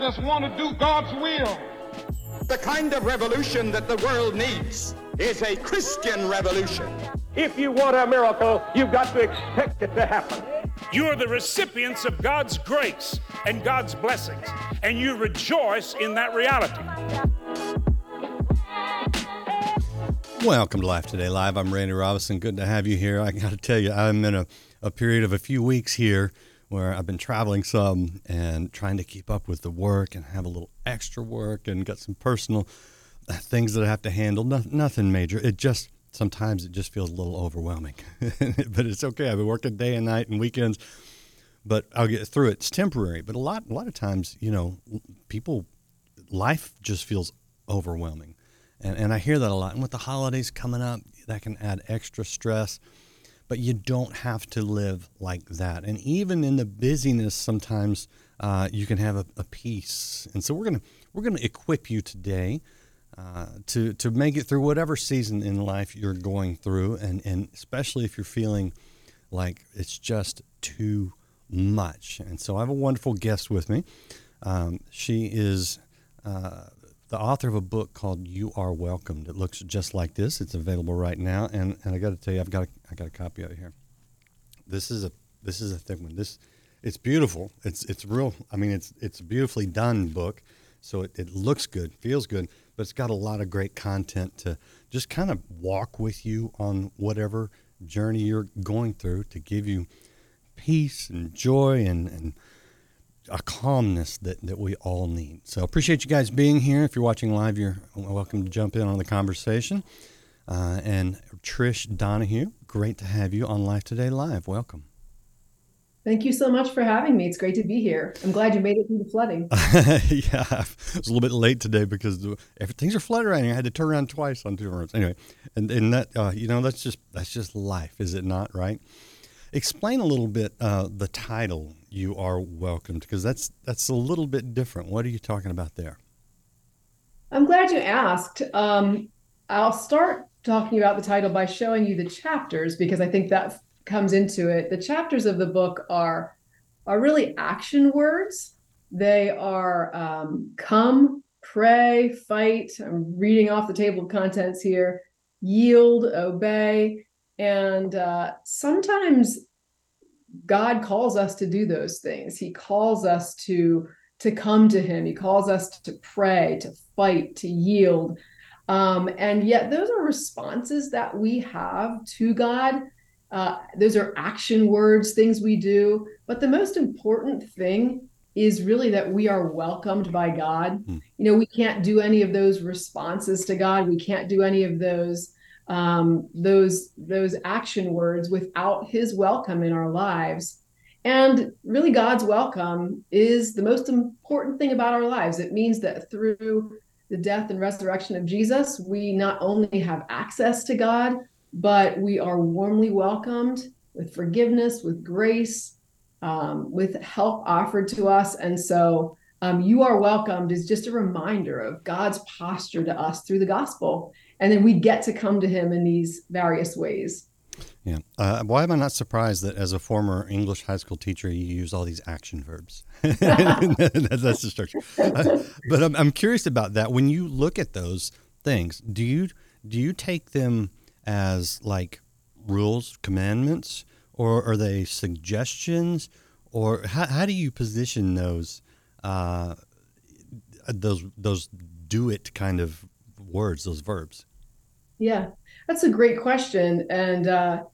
just want to do God's will. The kind of revolution that the world needs is a Christian revolution. If you want a miracle, you've got to expect it to happen. You are the recipients of God's grace and God's blessings, and you rejoice in that reality. Welcome to Life Today Live. I'm Randy Robison. Good to have you here. I got to tell you, I'm in a, a period of a few weeks here where I've been traveling some and trying to keep up with the work and have a little extra work and got some personal uh, things that I have to handle. No, nothing major. It just sometimes it just feels a little overwhelming, but it's okay. I've been working day and night and weekends, but I'll get through it. It's temporary, but a lot a lot of times, you know, people life just feels overwhelming. And, and I hear that a lot. And with the holidays coming up, that can add extra stress. But you don't have to live like that. And even in the busyness, sometimes uh, you can have a, a, peace. And so we're gonna we're gonna equip you today uh, to to make it through whatever season in life you're going through, and and especially if you're feeling like it's just too much. And so I have a wonderful guest with me. Um, she is. Uh, the author of a book called "You Are Welcomed." It looks just like this. It's available right now, and, and I got to tell you, I've got a, I got a copy of it here. This is a this is a thick one. This it's beautiful. It's it's real. I mean, it's it's a beautifully done book, so it, it looks good, feels good, but it's got a lot of great content to just kind of walk with you on whatever journey you're going through to give you peace and joy and and a calmness that, that we all need. So appreciate you guys being here. If you're watching live, you're welcome to jump in on the conversation. Uh, and Trish Donohue, great to have you on Life Today Live. Welcome. Thank you so much for having me. It's great to be here. I'm glad you made it through the flooding. yeah, I was a little bit late today because things are flooded right now. I had to turn around twice on two roads. Anyway, and and that uh, you know that's just that's just life, is it not? Right. Explain a little bit uh, the title "You Are Welcomed" because that's that's a little bit different. What are you talking about there? I'm glad you asked. Um, I'll start talking about the title by showing you the chapters because I think that comes into it. The chapters of the book are are really action words. They are um, come, pray, fight. I'm reading off the table of contents here. Yield, obey, and uh, sometimes God calls us to do those things. He calls us to to come to Him. He calls us to pray, to fight, to yield. Um, and yet, those are responses that we have to God. Uh, those are action words, things we do. But the most important thing is really that we are welcomed by God. Mm. You know, we can't do any of those responses to God. We can't do any of those um, those those action words without his welcome in our lives. And really god's welcome is the most important thing about our lives. It means that through the death and resurrection of jesus we not only have access to god but we are warmly welcomed with forgiveness with grace um, with help offered to us. And so um, you are welcomed is just a reminder of god's posture to us through the gospel and then we get to come to him in these various ways. Yeah. Uh, why am i not surprised that as a former english high school teacher you use all these action verbs? That's the structure. Uh, but I'm, I'm curious about that. When you look at those things do you do you take them as like rules commandments or are they suggestions? Or how, how do you position those uh, those those do it kind of words those verbs yeah, that's a great question. And uh,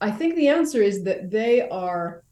I think the answer is that they are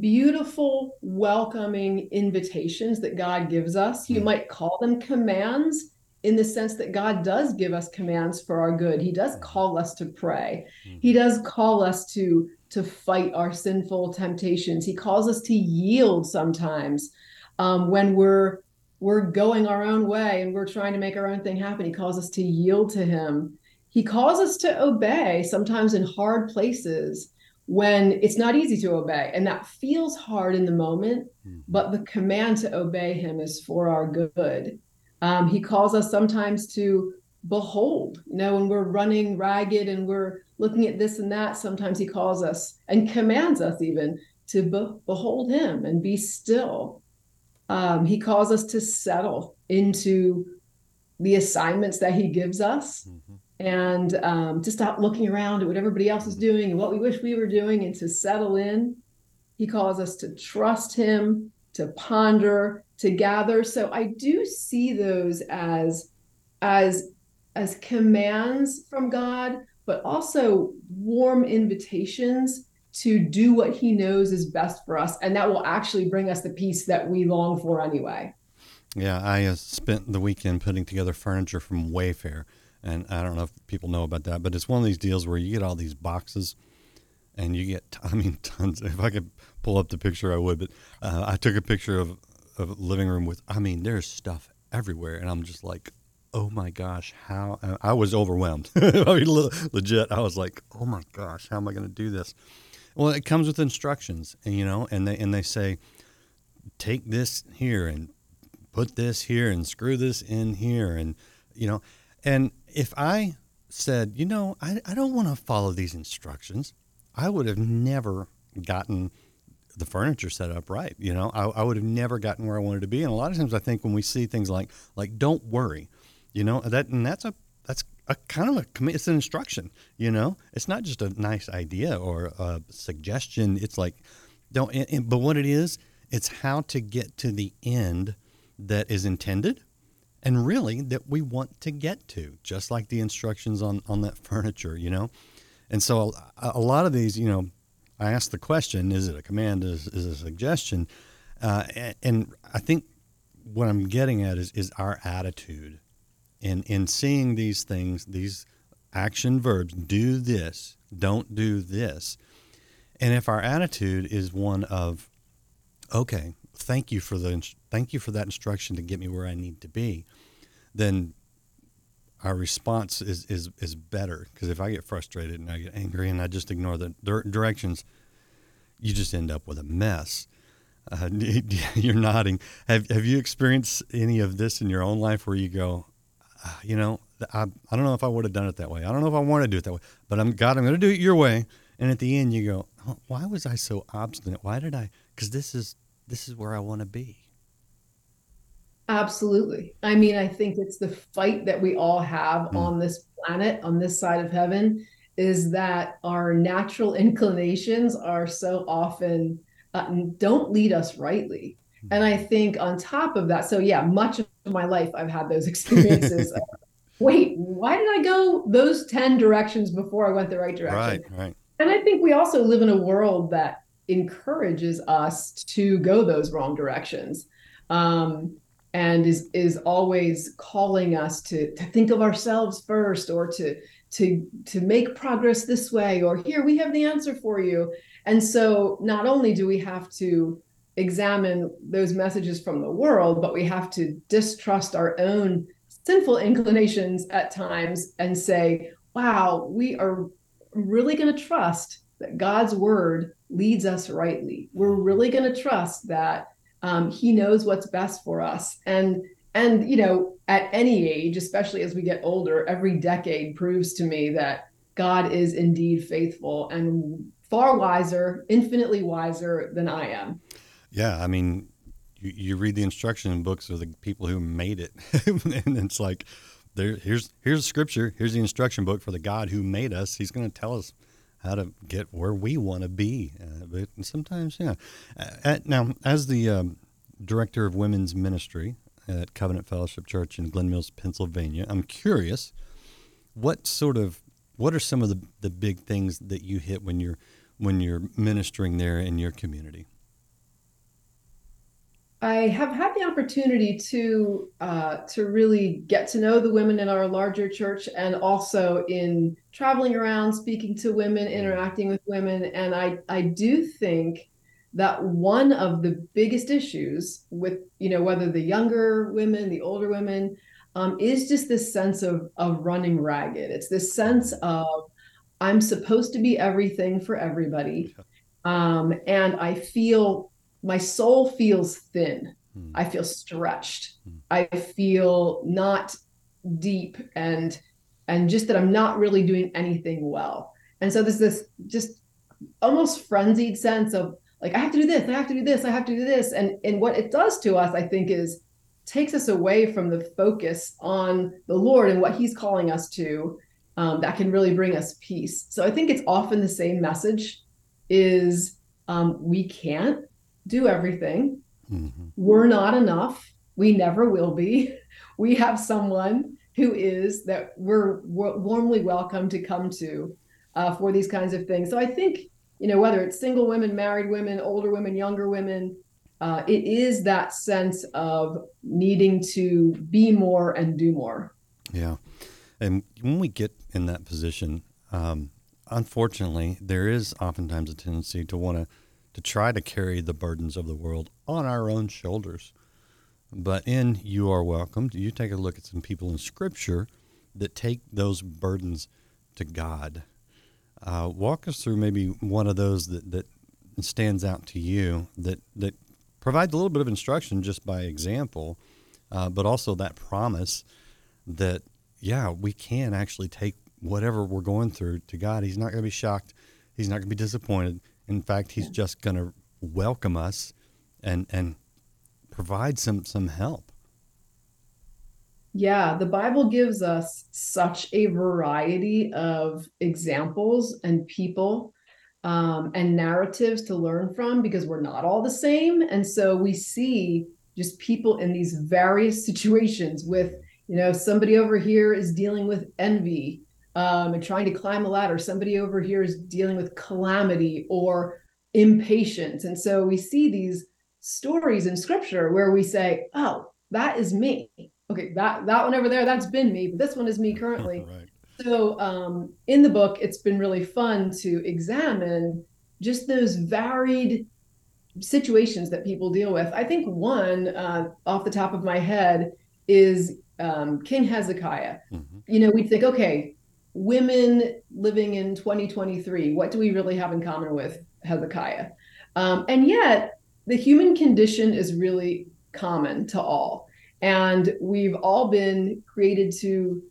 beautiful, welcoming invitations that God gives us. You hmm. might call them commands in the sense that God does give us commands for our good. He does call us to pray. Hmm. He does call us to to fight our sinful temptations. He calls us to yield sometimes um, when we're we're going our own way and we're trying to make our own thing happen. He calls us to yield to him. He calls us to obey sometimes in hard places when it's not easy to obey. And that feels hard in the moment, mm-hmm. but the command to obey him is for our good. Um, he calls us sometimes to behold, you know, when we're running ragged and we're looking at this and that, sometimes he calls us and commands us even to be- behold him and be still Um, he calls us to settle into the assignments that he gives us mm-hmm. and um, to stop looking around at what everybody else is doing and what we wish we were doing and to settle in. He calls us to trust him, to ponder, to gather. So I do see those as as as commands from God, but also warm invitations to do what he knows is best for us and that will actually bring us the peace that we long for anyway. Yeah, I uh, spent the weekend putting together furniture from Wayfair, and I don't know if people know about that, but it's one of these deals where you get all these boxes, and you get, I mean, tons. If I could pull up the picture, I would. But uh, I took a picture of of a living room with, I mean, there's stuff everywhere, and I'm just like, oh my gosh, how I was overwhelmed. I mean, legit, I was like, oh my gosh, how am I going to do this? Well, it comes with instructions, and you know, and they and they say, take this here and put this here and screw this in here, and you know, and if I said, you know, I, I don't want to follow these instructions, I would have never gotten the furniture set up right. You know, I, I would have never gotten where I wanted to be. And a lot of times, I think when we see things like like don't worry, you know, that and that's a that's a kind of a it's an instruction. You know, it's not just a nice idea or a suggestion. It's like don't. But what it is, it's how to get to the end that is intended and really that we want to get to just like the instructions on on that furniture you know and so a, a lot of these you know I asked the question: Is it a command? Is, is a suggestion? Uh, and, and, I think what I'm getting at is is our attitude in in seeing these things, these action verbs. Do this. Don't do this. And if our attitude is one of, okay, thank you for the thank you for that instruction to get me where I need to be, then our response is is is better because if I get frustrated and I get angry and I just ignore the directions, you just end up with a mess. Uh, you're nodding. Have Have you experienced any of this in your own life where you go, you know, I, I don't know if I would have done it that way. I don't know if I want to do it that way, but I'm God. I'm going to do it your way. And at the end, you go, oh, why was I so obstinate? Why did I? Because this is this is where I want to be. Absolutely. I mean, I think it's the fight that we all have mm. on this planet, on this side of heaven, is that our natural inclinations are so often uh, don't lead us rightly. And I think on top of that, so yeah, much of my life I've had those experiences. of, Wait, why did I go those 10 directions before I went the right direction? Right, right. And I think we also live in a world that encourages us to go those wrong directions. Um, and is is always calling us to to think of ourselves first or to to to make progress this way or here we have the answer for you and so not only do we have to examine those messages from the world but we have to distrust our own sinful inclinations at times and say wow we are really going to trust that god's word leads us rightly we're really going to trust that um, he knows what's best for us. And and you know, at any age, especially as we get older, every decade proves to me that God is indeed faithful and far wiser, infinitely wiser than I am. Yeah, I mean, you, you read the instruction books of the people who made it, and it's like, there, here's here's scripture, here's the instruction book for the God who made us. He's going to tell us how to get where we want to be. Uh, but sometimes, yeah. Uh, now, as the um, director of women's ministry at Covenant Fellowship Church in Glen Mills, Pennsylvania, I'm curious what sort of what are some of the, the big things that you hit when you're when you're ministering there in your community? I have had the opportunity to uh, to really get to know the women in our larger church, and also in traveling around, speaking to women, interacting with women, and I I do think that one of the biggest issues with you know whether the younger women, the older women, um, is just this sense of of running ragged. It's this sense of I'm supposed to be everything for everybody, um, and I feel my soul feels thin. Mm. I feel stretched. Mm. I feel not deep and and just that I'm not really doing anything well. And so there's this just almost frenzied sense of like I have to do this, I have to do this, I have to do this. And and what it does to us, I think, is takes us away from the focus on the Lord and what He's calling us to. Um, that can really bring us peace. So I think it's often the same message: is um, we can't do everything. Mm-hmm. We're not enough. We never will be. We have someone who is that we're, we're warmly welcome to come to uh, for these kinds of things. So I think you know whether it's single women, married women, older women, younger women, uh, it is that sense of needing to be more and do more. Yeah, and when we get in that position, um, unfortunately, there is oftentimes a tendency to want to to try to carry the burdens of the world on our own shoulders. But in You Are Welcome, you take a look at some people in Scripture that take those burdens to God. Uh, walk us through maybe one of those that, that stands out to you that, that provides a little bit of instruction just by example, uh, but also that promise that, yeah, we can actually take whatever we're going through to God. He's not going to be shocked. He's not going to be disappointed. In fact, he's just going to welcome us and and provide some some help. Yeah, the Bible gives us such a variety of examples and people um, and narratives to learn from because we're not all the same. And so we see just people in these various situations with, you know, somebody over here is dealing with envy um, and trying to climb a ladder. Somebody over here is dealing with calamity or impatience. And so we see these stories in scripture where we say, oh, that is me. Okay, that, that one over there, that's been me, but this one is me currently. right. So um, in the book, it's been really fun to examine just those varied situations that people deal with. I think one uh, off the top of my head is um, King Hezekiah. Mm-hmm. You know, we'd think, okay, women living in 2023, what do we really have in common with Hezekiah? Um, and yet, the human condition is really common to all. And we've all been created to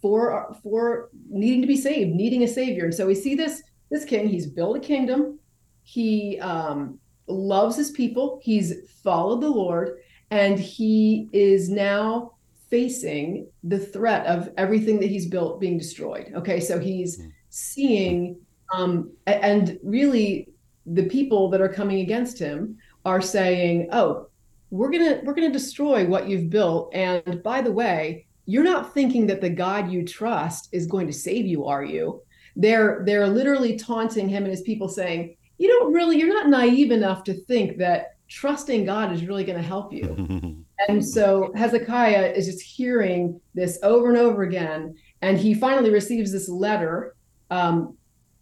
for for needing to be saved, needing a savior. And so we see this this king. He's built a kingdom. He um, loves his people. He's followed the Lord, and he is now facing the threat of everything that he's built being destroyed. Okay, so he's hmm. seeing, um, and really, the people that are coming against him are saying, "Oh, we're gonna we're gonna destroy what you've built." And by the way, you're not thinking that the God you trust is going to save you, are you? They're they're literally taunting him and his people, saying, "You don't really, you're not naive enough to think that trusting God is really going to help you." And so Hezekiah is just hearing this over and over again. And he finally receives this letter, um,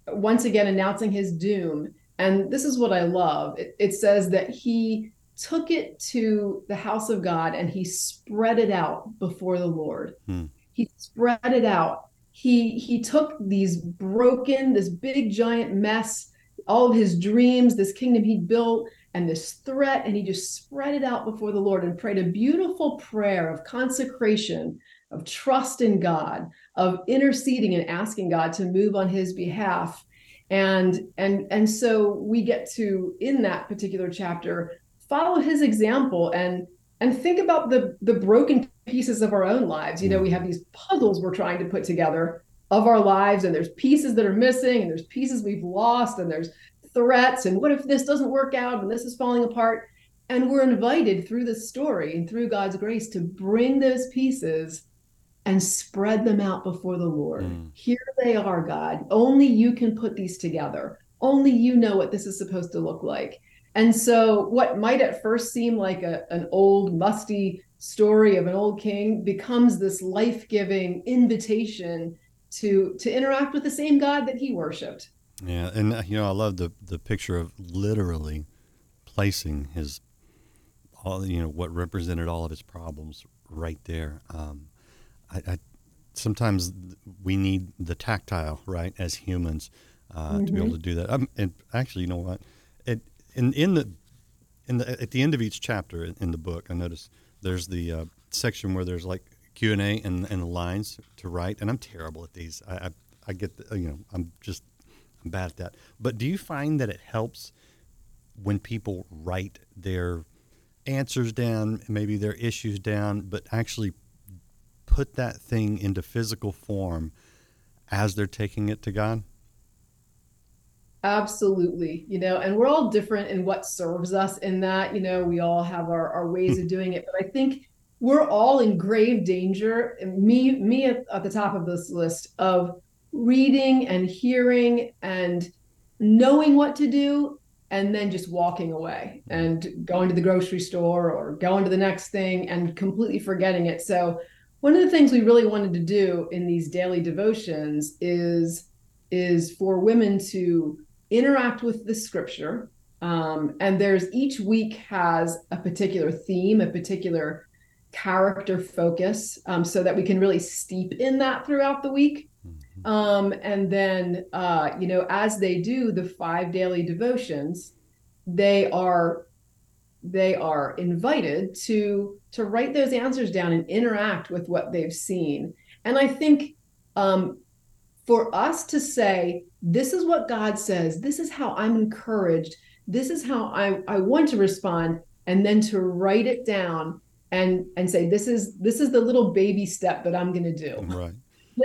once again announcing his doom. And this is what I love it, it says that he took it to the house of God and he spread it out before the Lord. Hmm. He spread it out. He he took these broken, this big giant mess, all of his dreams, this kingdom he built, and this threat, and he just spread it out before the Lord and prayed a beautiful prayer of consecration, of trust in God, of interceding and asking God to move on his behalf. And and and so we get to in that particular chapter follow his example and and think about the the broken pieces of our own lives. You know, we mm. have these puzzles we're trying to put together of our lives and there's pieces that are missing and there's pieces we've lost and there's threats and what if this doesn't work out and this is falling apart and we're invited through the story and through God's grace to bring those pieces and spread them out before the Lord. Mm. Here they are, God. Only you can put these together. Only you know what this is supposed to look like. And so, what might at first seem like a, an old, musty story of an old king becomes this life giving invitation to, to interact with the same God that he worshiped. Yeah, and uh, you know, I love the the picture of literally placing his all you know what represented all of his problems right there. Um, I, I, sometimes we need the tactile, right, as humans, uh, mm-hmm. to be able mm-hmm. to do that. Um, and actually, you know what? It in in the in the at the end of each chapter in, in the book, I notice there's the uh, section where there's like Q and A and and the lines to write, and I'm terrible at these. I I, I get the, you know I'm just I'm bad at that. But do you find that it helps when people write their answers down, maybe their issues down, but actually put that thing into physical form as they're taking it to God? Absolutely. You know, and we're all different in what serves us in that. You know, we all have our, our ways of hmm. doing it. But I think we're all in grave danger, me, me at, at the top of this list, of reading and hearing and knowing what to do and then just walking away and going to the grocery store or going to the next thing and completely forgetting it. So one of the things we really wanted to do in these daily devotions is is for women to interact with the scripture um, and there's each week has a particular theme a particular character focus um, so that we can really steep in that throughout the week. Um, and then uh, you know as they do the five daily devotions they are they are invited to to write those answers down and interact with what they've seen. And i think um, for us to say this is what god says. This is how i'm encouraged. This is how i i want to respond and then to write it down and and say this is this is the little baby step that i'm going to do. Right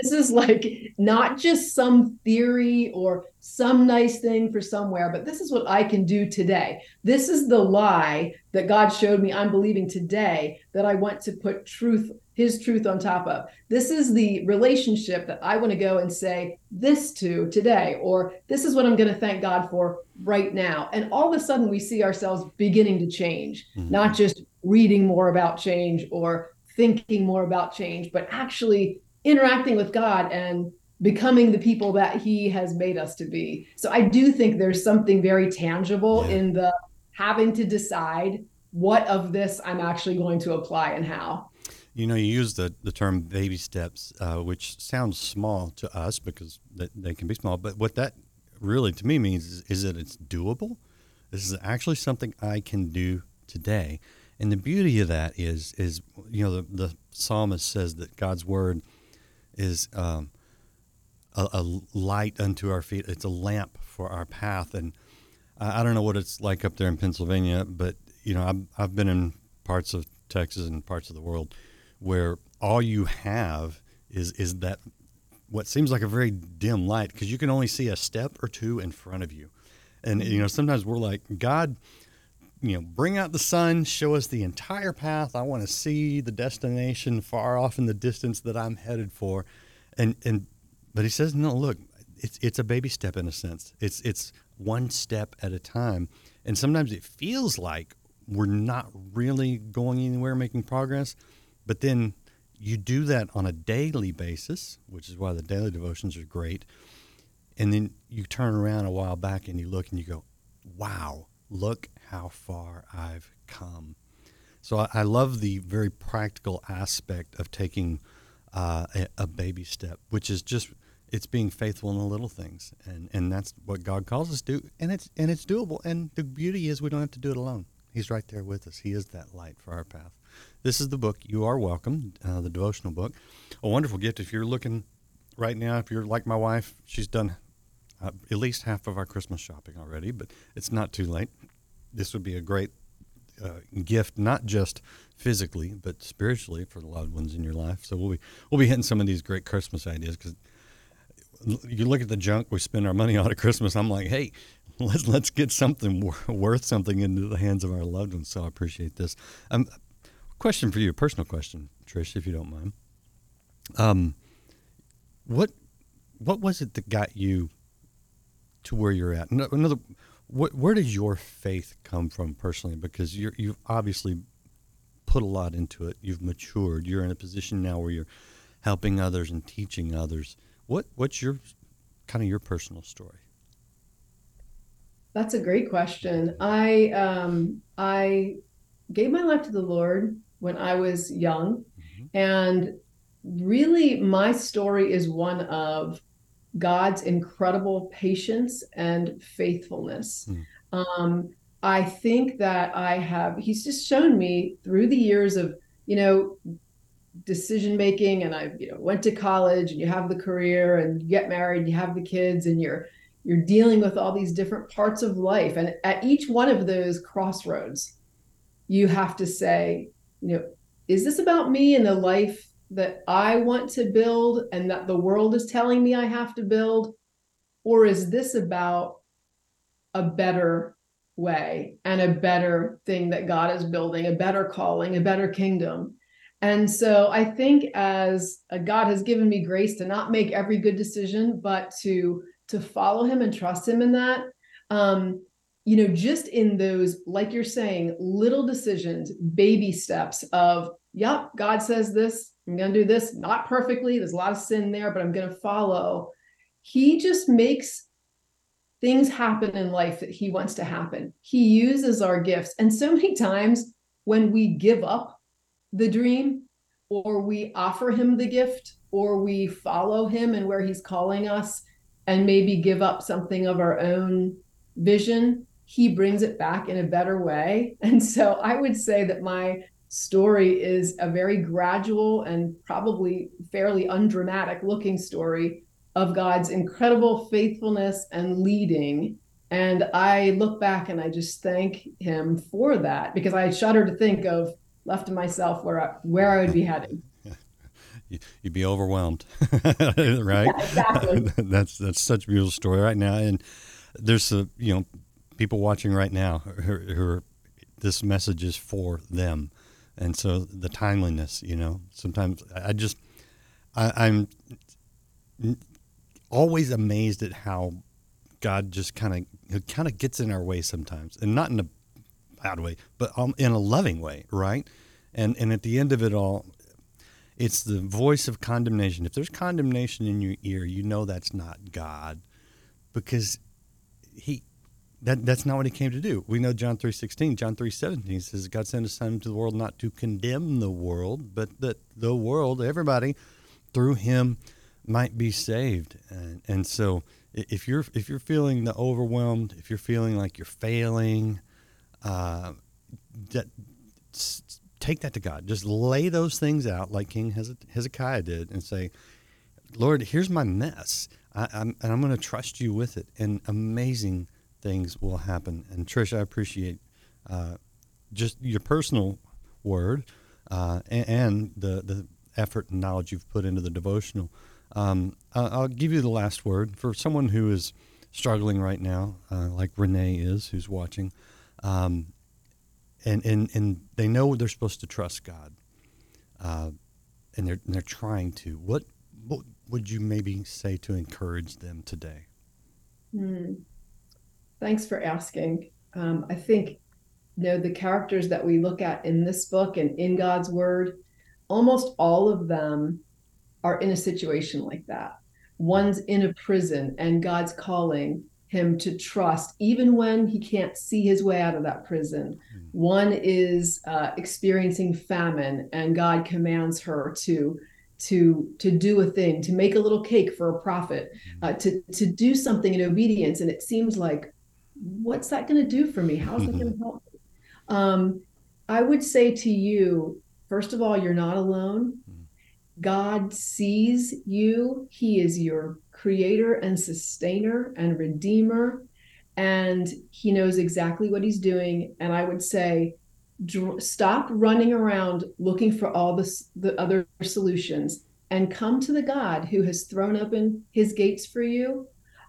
this is like not just some theory or some nice thing for somewhere, but this is what I can do today. This is the lie that God showed me I'm believing today that I want to put truth, his truth on top of. This is the relationship that I want to go and say this to today, or this is what I'm going to thank God for right now. And all of a sudden, we see ourselves beginning to change, mm-hmm. not just reading more about change or thinking more about change, but actually interacting with God and becoming the people that he has made us to be. So I do think there's something very tangible yeah. in the having to decide what of this I'm actually going to apply and how. You know, you use the, the term baby steps, uh, which sounds small to us because they, they can be small. But what that really to me means is, is that it's doable. This is actually something I can do today. And the beauty of that is, is you know, the, the psalmist says that God's word – is um, a, a, light unto our feet. It's a lamp for our path. And I, I, don't know what it's like up there in Pennsylvania, but you know, I've, I've been in parts of Texas and parts of the world where all you have is is that what seems like a very dim light because you can only see a step or two in front of you. And you know, sometimes we're like, God, you know, bring out the sun, show us the entire path. I want to see the destination far off in the distance that I'm headed for. And and but he says, no, look, it's it's a baby step in a sense. It's it's one step at a time. And sometimes it feels like we're not really going anywhere, making progress. But then you do that on a daily basis, which is why the daily devotions are great. And then you turn around a while back and you look and you go, wow, look how far I've come. So I, I love the very practical aspect of taking uh, a, a, baby step, which is just it's being faithful in the little things, and and that's what God calls us to, and it's and it's doable. And the beauty is we don't have to do it alone. He's right there with us. He is that light for our path. This is the book. You are welcome. Uh, the devotional book, a wonderful gift. If you're looking right now, if you're like my wife, she's done uh, at least half of our Christmas shopping already, but it's not too late this would be a great uh, gift, not just physically but spiritually for the loved ones in your life. So we'll be we'll be hitting some of these great Christmas ideas because you look at the junk we spend our money on at Christmas. I'm like, hey, let's let's get something worth something into the hands of our loved ones. So I appreciate this. Um, question for you, a personal question, Trish, if you don't mind. Um, what what was it that got you to where you're at? Another what, where does your faith come from personally? Because you you've obviously put a lot into it. You've matured. You're in a position now where you're helping others and teaching others. What what's your kind of your personal story? That's a great question. I um, I gave my life to the Lord when I was young, mm-hmm. and really my story is one of God's incredible patience and faithfulness. Mm. Um, I think that I have, he's just shown me through the years of, you know, decision making and I've you know, went to college and you have the career and you get married and you have the kids and you're, you're dealing with all these different parts of life. And at each one of those crossroads, you have to say, you know, is this about me and the life that I want to build and that the world is telling me I have to build? Or is this about a better way and a better thing that God is building, a better calling, a better kingdom? And so I think as God has given me grace to not make every good decision, but to to follow him and trust him in that. Um, you know, just in those, like you're saying, little decisions, baby steps of, yep, God says this, I'm going to do this, not perfectly. There's a lot of sin there, but I'm going to follow. He just makes things happen in life that he wants to happen. He uses our gifts. And so many times when we give up the dream or we offer him the gift or we follow him and where he's calling us and maybe give up something of our own vision, he brings it back in a better way. And so I would say that my story is a very gradual and probably fairly undramatic looking story of God's incredible faithfulness and leading. And I look back and I just thank him for that because I shudder to think of left to myself where I, where I would be heading. You'd be overwhelmed, right? Yeah, exactly. that's that's such a beautiful story right now, and there's a you know people watching right now who, are, this message is for them, and so the timeliness, you know, sometimes I just I, I'm always amazed at how God just kind of kind of gets in our way sometimes, and not in a bad way, but um, in a loving way, right? And and at the end of it all, it's the voice of condemnation. If there's condemnation in your ear, you know that's not God, because he that that's not what he came to do. We know John three sixteen, John three seventeen says God sent His Son into the world not to condemn the world, but that the world, everybody, through Him, might be saved. And, and so, if you're if you're feeling the overwhelmed, if you're feeling like you're failing, uh, that, take that to God. Just lay those things out like King Hezekiah did and say, Lord, here's my mess. I, I'm, and I'm going to trust you with it. And amazing things will happen. And Trish, I appreciate uh, just your personal word uh, and, and, the, the effort and knowledge you've put into the devotional. Um, I'll give you the last word for someone who is struggling right now, uh, like Renee is, who's watching. Um, and, and, and they know they're supposed to trust God. Uh, and they're, and they're trying to. What, what would you maybe say to encourage them today? Mm. Thanks for asking. Um, I think you know the characters that we look at in this book and in God's Word, almost all of them are in a situation like that. One's in a prison, and God's calling him to trust, even when he can't see his way out of that prison. Mm. One is uh, experiencing famine, and God commands her to to to do a thing, to make a little cake for a prophet, uh, to to do something in obedience. And it seems like, what's that going to do for me? How's that going to help? Me? Um, I would say to you, first of all, you're not alone. God sees you. He is your creator and sustainer and redeemer. And he knows exactly what he's doing. And I would say, dr- stop running around looking for all the, the other solutions and come to the God who has thrown open his gates for you.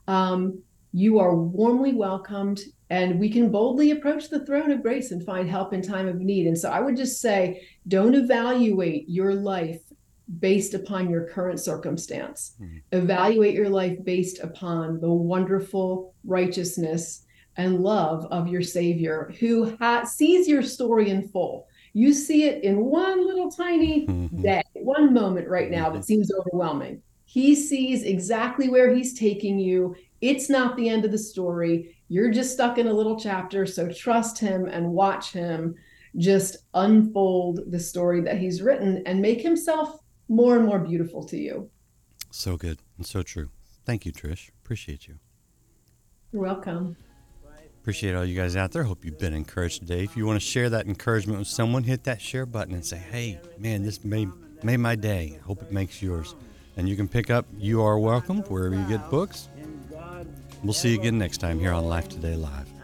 Um, you are warmly welcomed, and we can boldly approach the throne of grace and find help in time of need. And so I would just say, don't evaluate your life based upon your current circumstance. Mm-hmm. Evaluate your life based upon the wonderful righteousness and love of your Savior who ha- sees your story in full. You see it in one little tiny mm-hmm. day, one moment right now that seems overwhelming. He sees exactly where he's taking you. It's not the end of the story. You're just stuck in a little chapter. So trust him and watch him just unfold the story that he's written and make himself more and more beautiful to you. So good and so true. Thank you, Trish. Appreciate you. You're welcome. Appreciate all you guys out there. Hope you've been encouraged today. If you want to share that encouragement with someone, hit that share button and say, "Hey, man, this made made my day. Hope it makes yours." And you can pick up "You Are Welcome" wherever you get books. We'll see you again next time here on Life Today Live.